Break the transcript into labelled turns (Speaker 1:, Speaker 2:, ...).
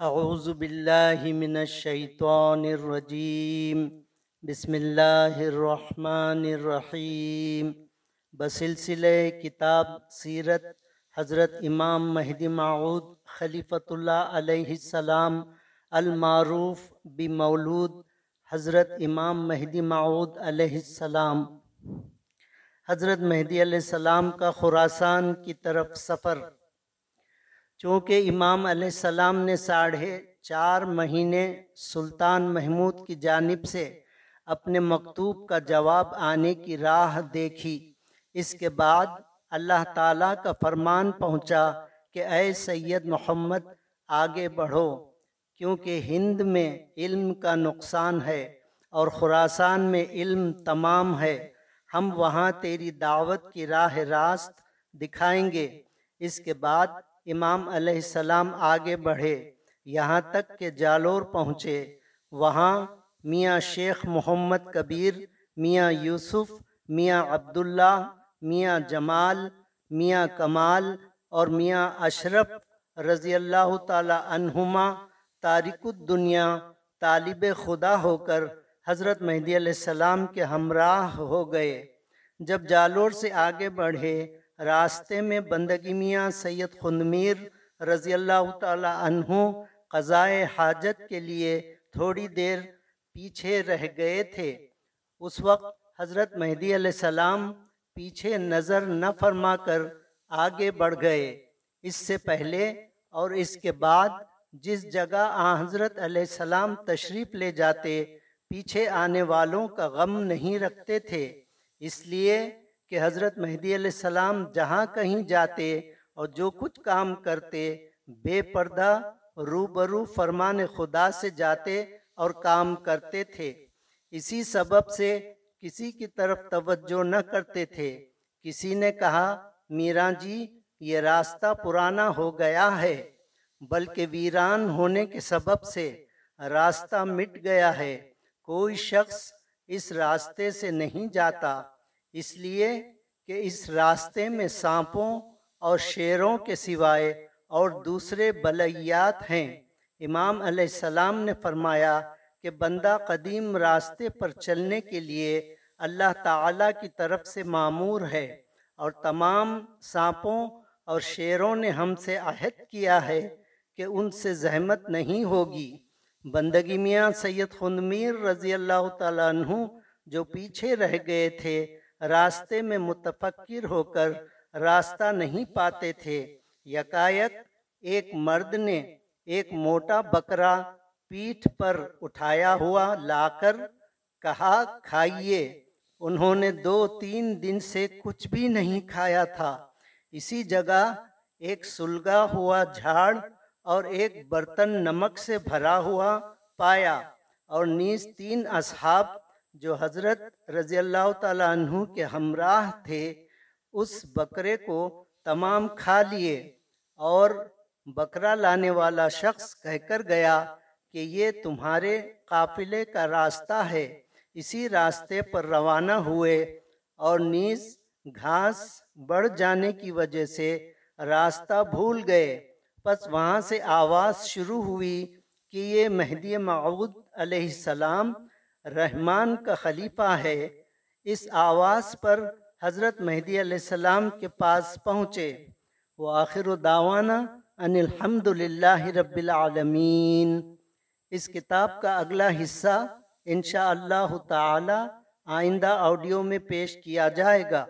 Speaker 1: اعوذ باللہ من الشیطان الرجیم بسم اللہ الرحمن الرحیم بسلسلہ کتاب سیرت حضرت امام مہدی معود خلیفۃ اللہ علیہ السلام المعروف بمولود حضرت امام مہدی معود علیہ السلام. حضرت مہدی علیہ السلام کا خراسان کی طرف سفر چونکہ امام علیہ السلام نے ساڑھے چار مہینے سلطان محمود کی جانب سے اپنے مکتوب کا جواب آنے کی راہ دیکھی، اس کے بعد اللہ تعالیٰ کا فرمان پہنچا کہ اے سید محمد آگے بڑھو، کیونکہ ہند میں علم کا نقصان ہے اور خراسان میں علم تمام ہے، ہم وہاں تیری دعوت کی راہ راست دکھائیں گے۔ اس کے بعد امام علیہ السلام آگے بڑھے، یہاں تک کہ جالور پہنچے۔ وہاں میاں شیخ محمد کبیر، میاں یوسف، میاں عبداللہ، میاں جمال، میاں کمال اور میاں اشرف رضی اللہ تعالی عنہما تارک الدنیا طالب خدا ہو کر حضرت مہدی علیہ السلام کے ہمراہ ہو گئے۔ جب جالور سے آگے بڑھے راستے میں بندگی میاں سید خندمیر رضی اللہ تعالی عنہ قضائے حاجت کے لیے تھوڑی دیر پیچھے رہ گئے تھے۔ اس وقت حضرت مہدی علیہ السلام پیچھے نظر نہ فرما کر آگے بڑھ گئے۔ اس سے پہلے اور اس کے بعد جس جگہ آ حضرت علیہ السلام تشریف لے جاتے، پیچھے آنے والوں کا غم نہیں رکھتے تھے۔ اس لیے کہ حضرت مہدی علیہ السلام جہاں کہیں جاتے اور جو کچھ کام کرتے، بے پردہ روبرو فرمان خدا سے جاتے اور کام کرتے تھے۔ اسی سبب سے کسی کی طرف توجہ نہ کرتے تھے۔ کسی نے کہا میرا جی یہ راستہ پرانا ہو گیا ہے۔ بلکہ ویران ہونے کے سبب سے راستہ مٹ گیا ہے۔ کوئی شخص اس راستے سے نہیں جاتا۔ اس لیے کہ اس راستے میں سانپوں اور شیروں کے سوائے اور دوسرے بلیات ہیں۔ امام علیہ السلام نے فرمایا کہ بندہ قدیم راستے پر چلنے کے لیے اللہ تعالیٰ کی طرف سے معمور ہے اور تمام سانپوں اور شیروں نے ہم سے عہد کیا ہے کہ ان سے زحمت نہیں ہوگی۔ بندگی میاں سید خندمیر رضی اللہ تعالیٰ عنہ جو پیچھے رہ گئے تھے راستے میں متفکر ہو کر راستہ نہیں پاتے تھے۔ یکایک ایک مرد نے ایک موٹا بکرا پیٹھ پر اٹھایا ہوا لا کر کہا، کھائیے۔ انہوں نے دو تین دن سے کچھ بھی نہیں کھایا تھا۔ اسی جگہ ایک سلگا ہوا جھاڑ اور ایک برتن نمک سے بھرا ہوا پایا اور نیز تین اصحاب جو حضرت رضی اللہ تعالیٰ عنہ کے ہمراہ تھے، اس بکرے کو تمام کھا لیے اور بکرا لانے والا شخص کہہ کر گیا کہ یہ تمہارے قافلے کا راستہ ہے، اسی راستے پر روانہ ہوئے اور نیز گھاس بڑھ جانے کی وجہ سے راستہ بھول گئے۔ پس وہاں سے آواز شروع ہوئی کہ یہ مہدی معود علیہ السلام رحمان کا خلیفہ ہے، اس آواز پر حضرت مہدی علیہ السلام کے پاس پہنچے۔ وہ آخر و داوانہ ان الحمد للہ رب العالمین۔ اس کتاب کا اگلا حصہ انشاء اللہ تعالی آئندہ آڈیو میں پیش کیا جائے گا۔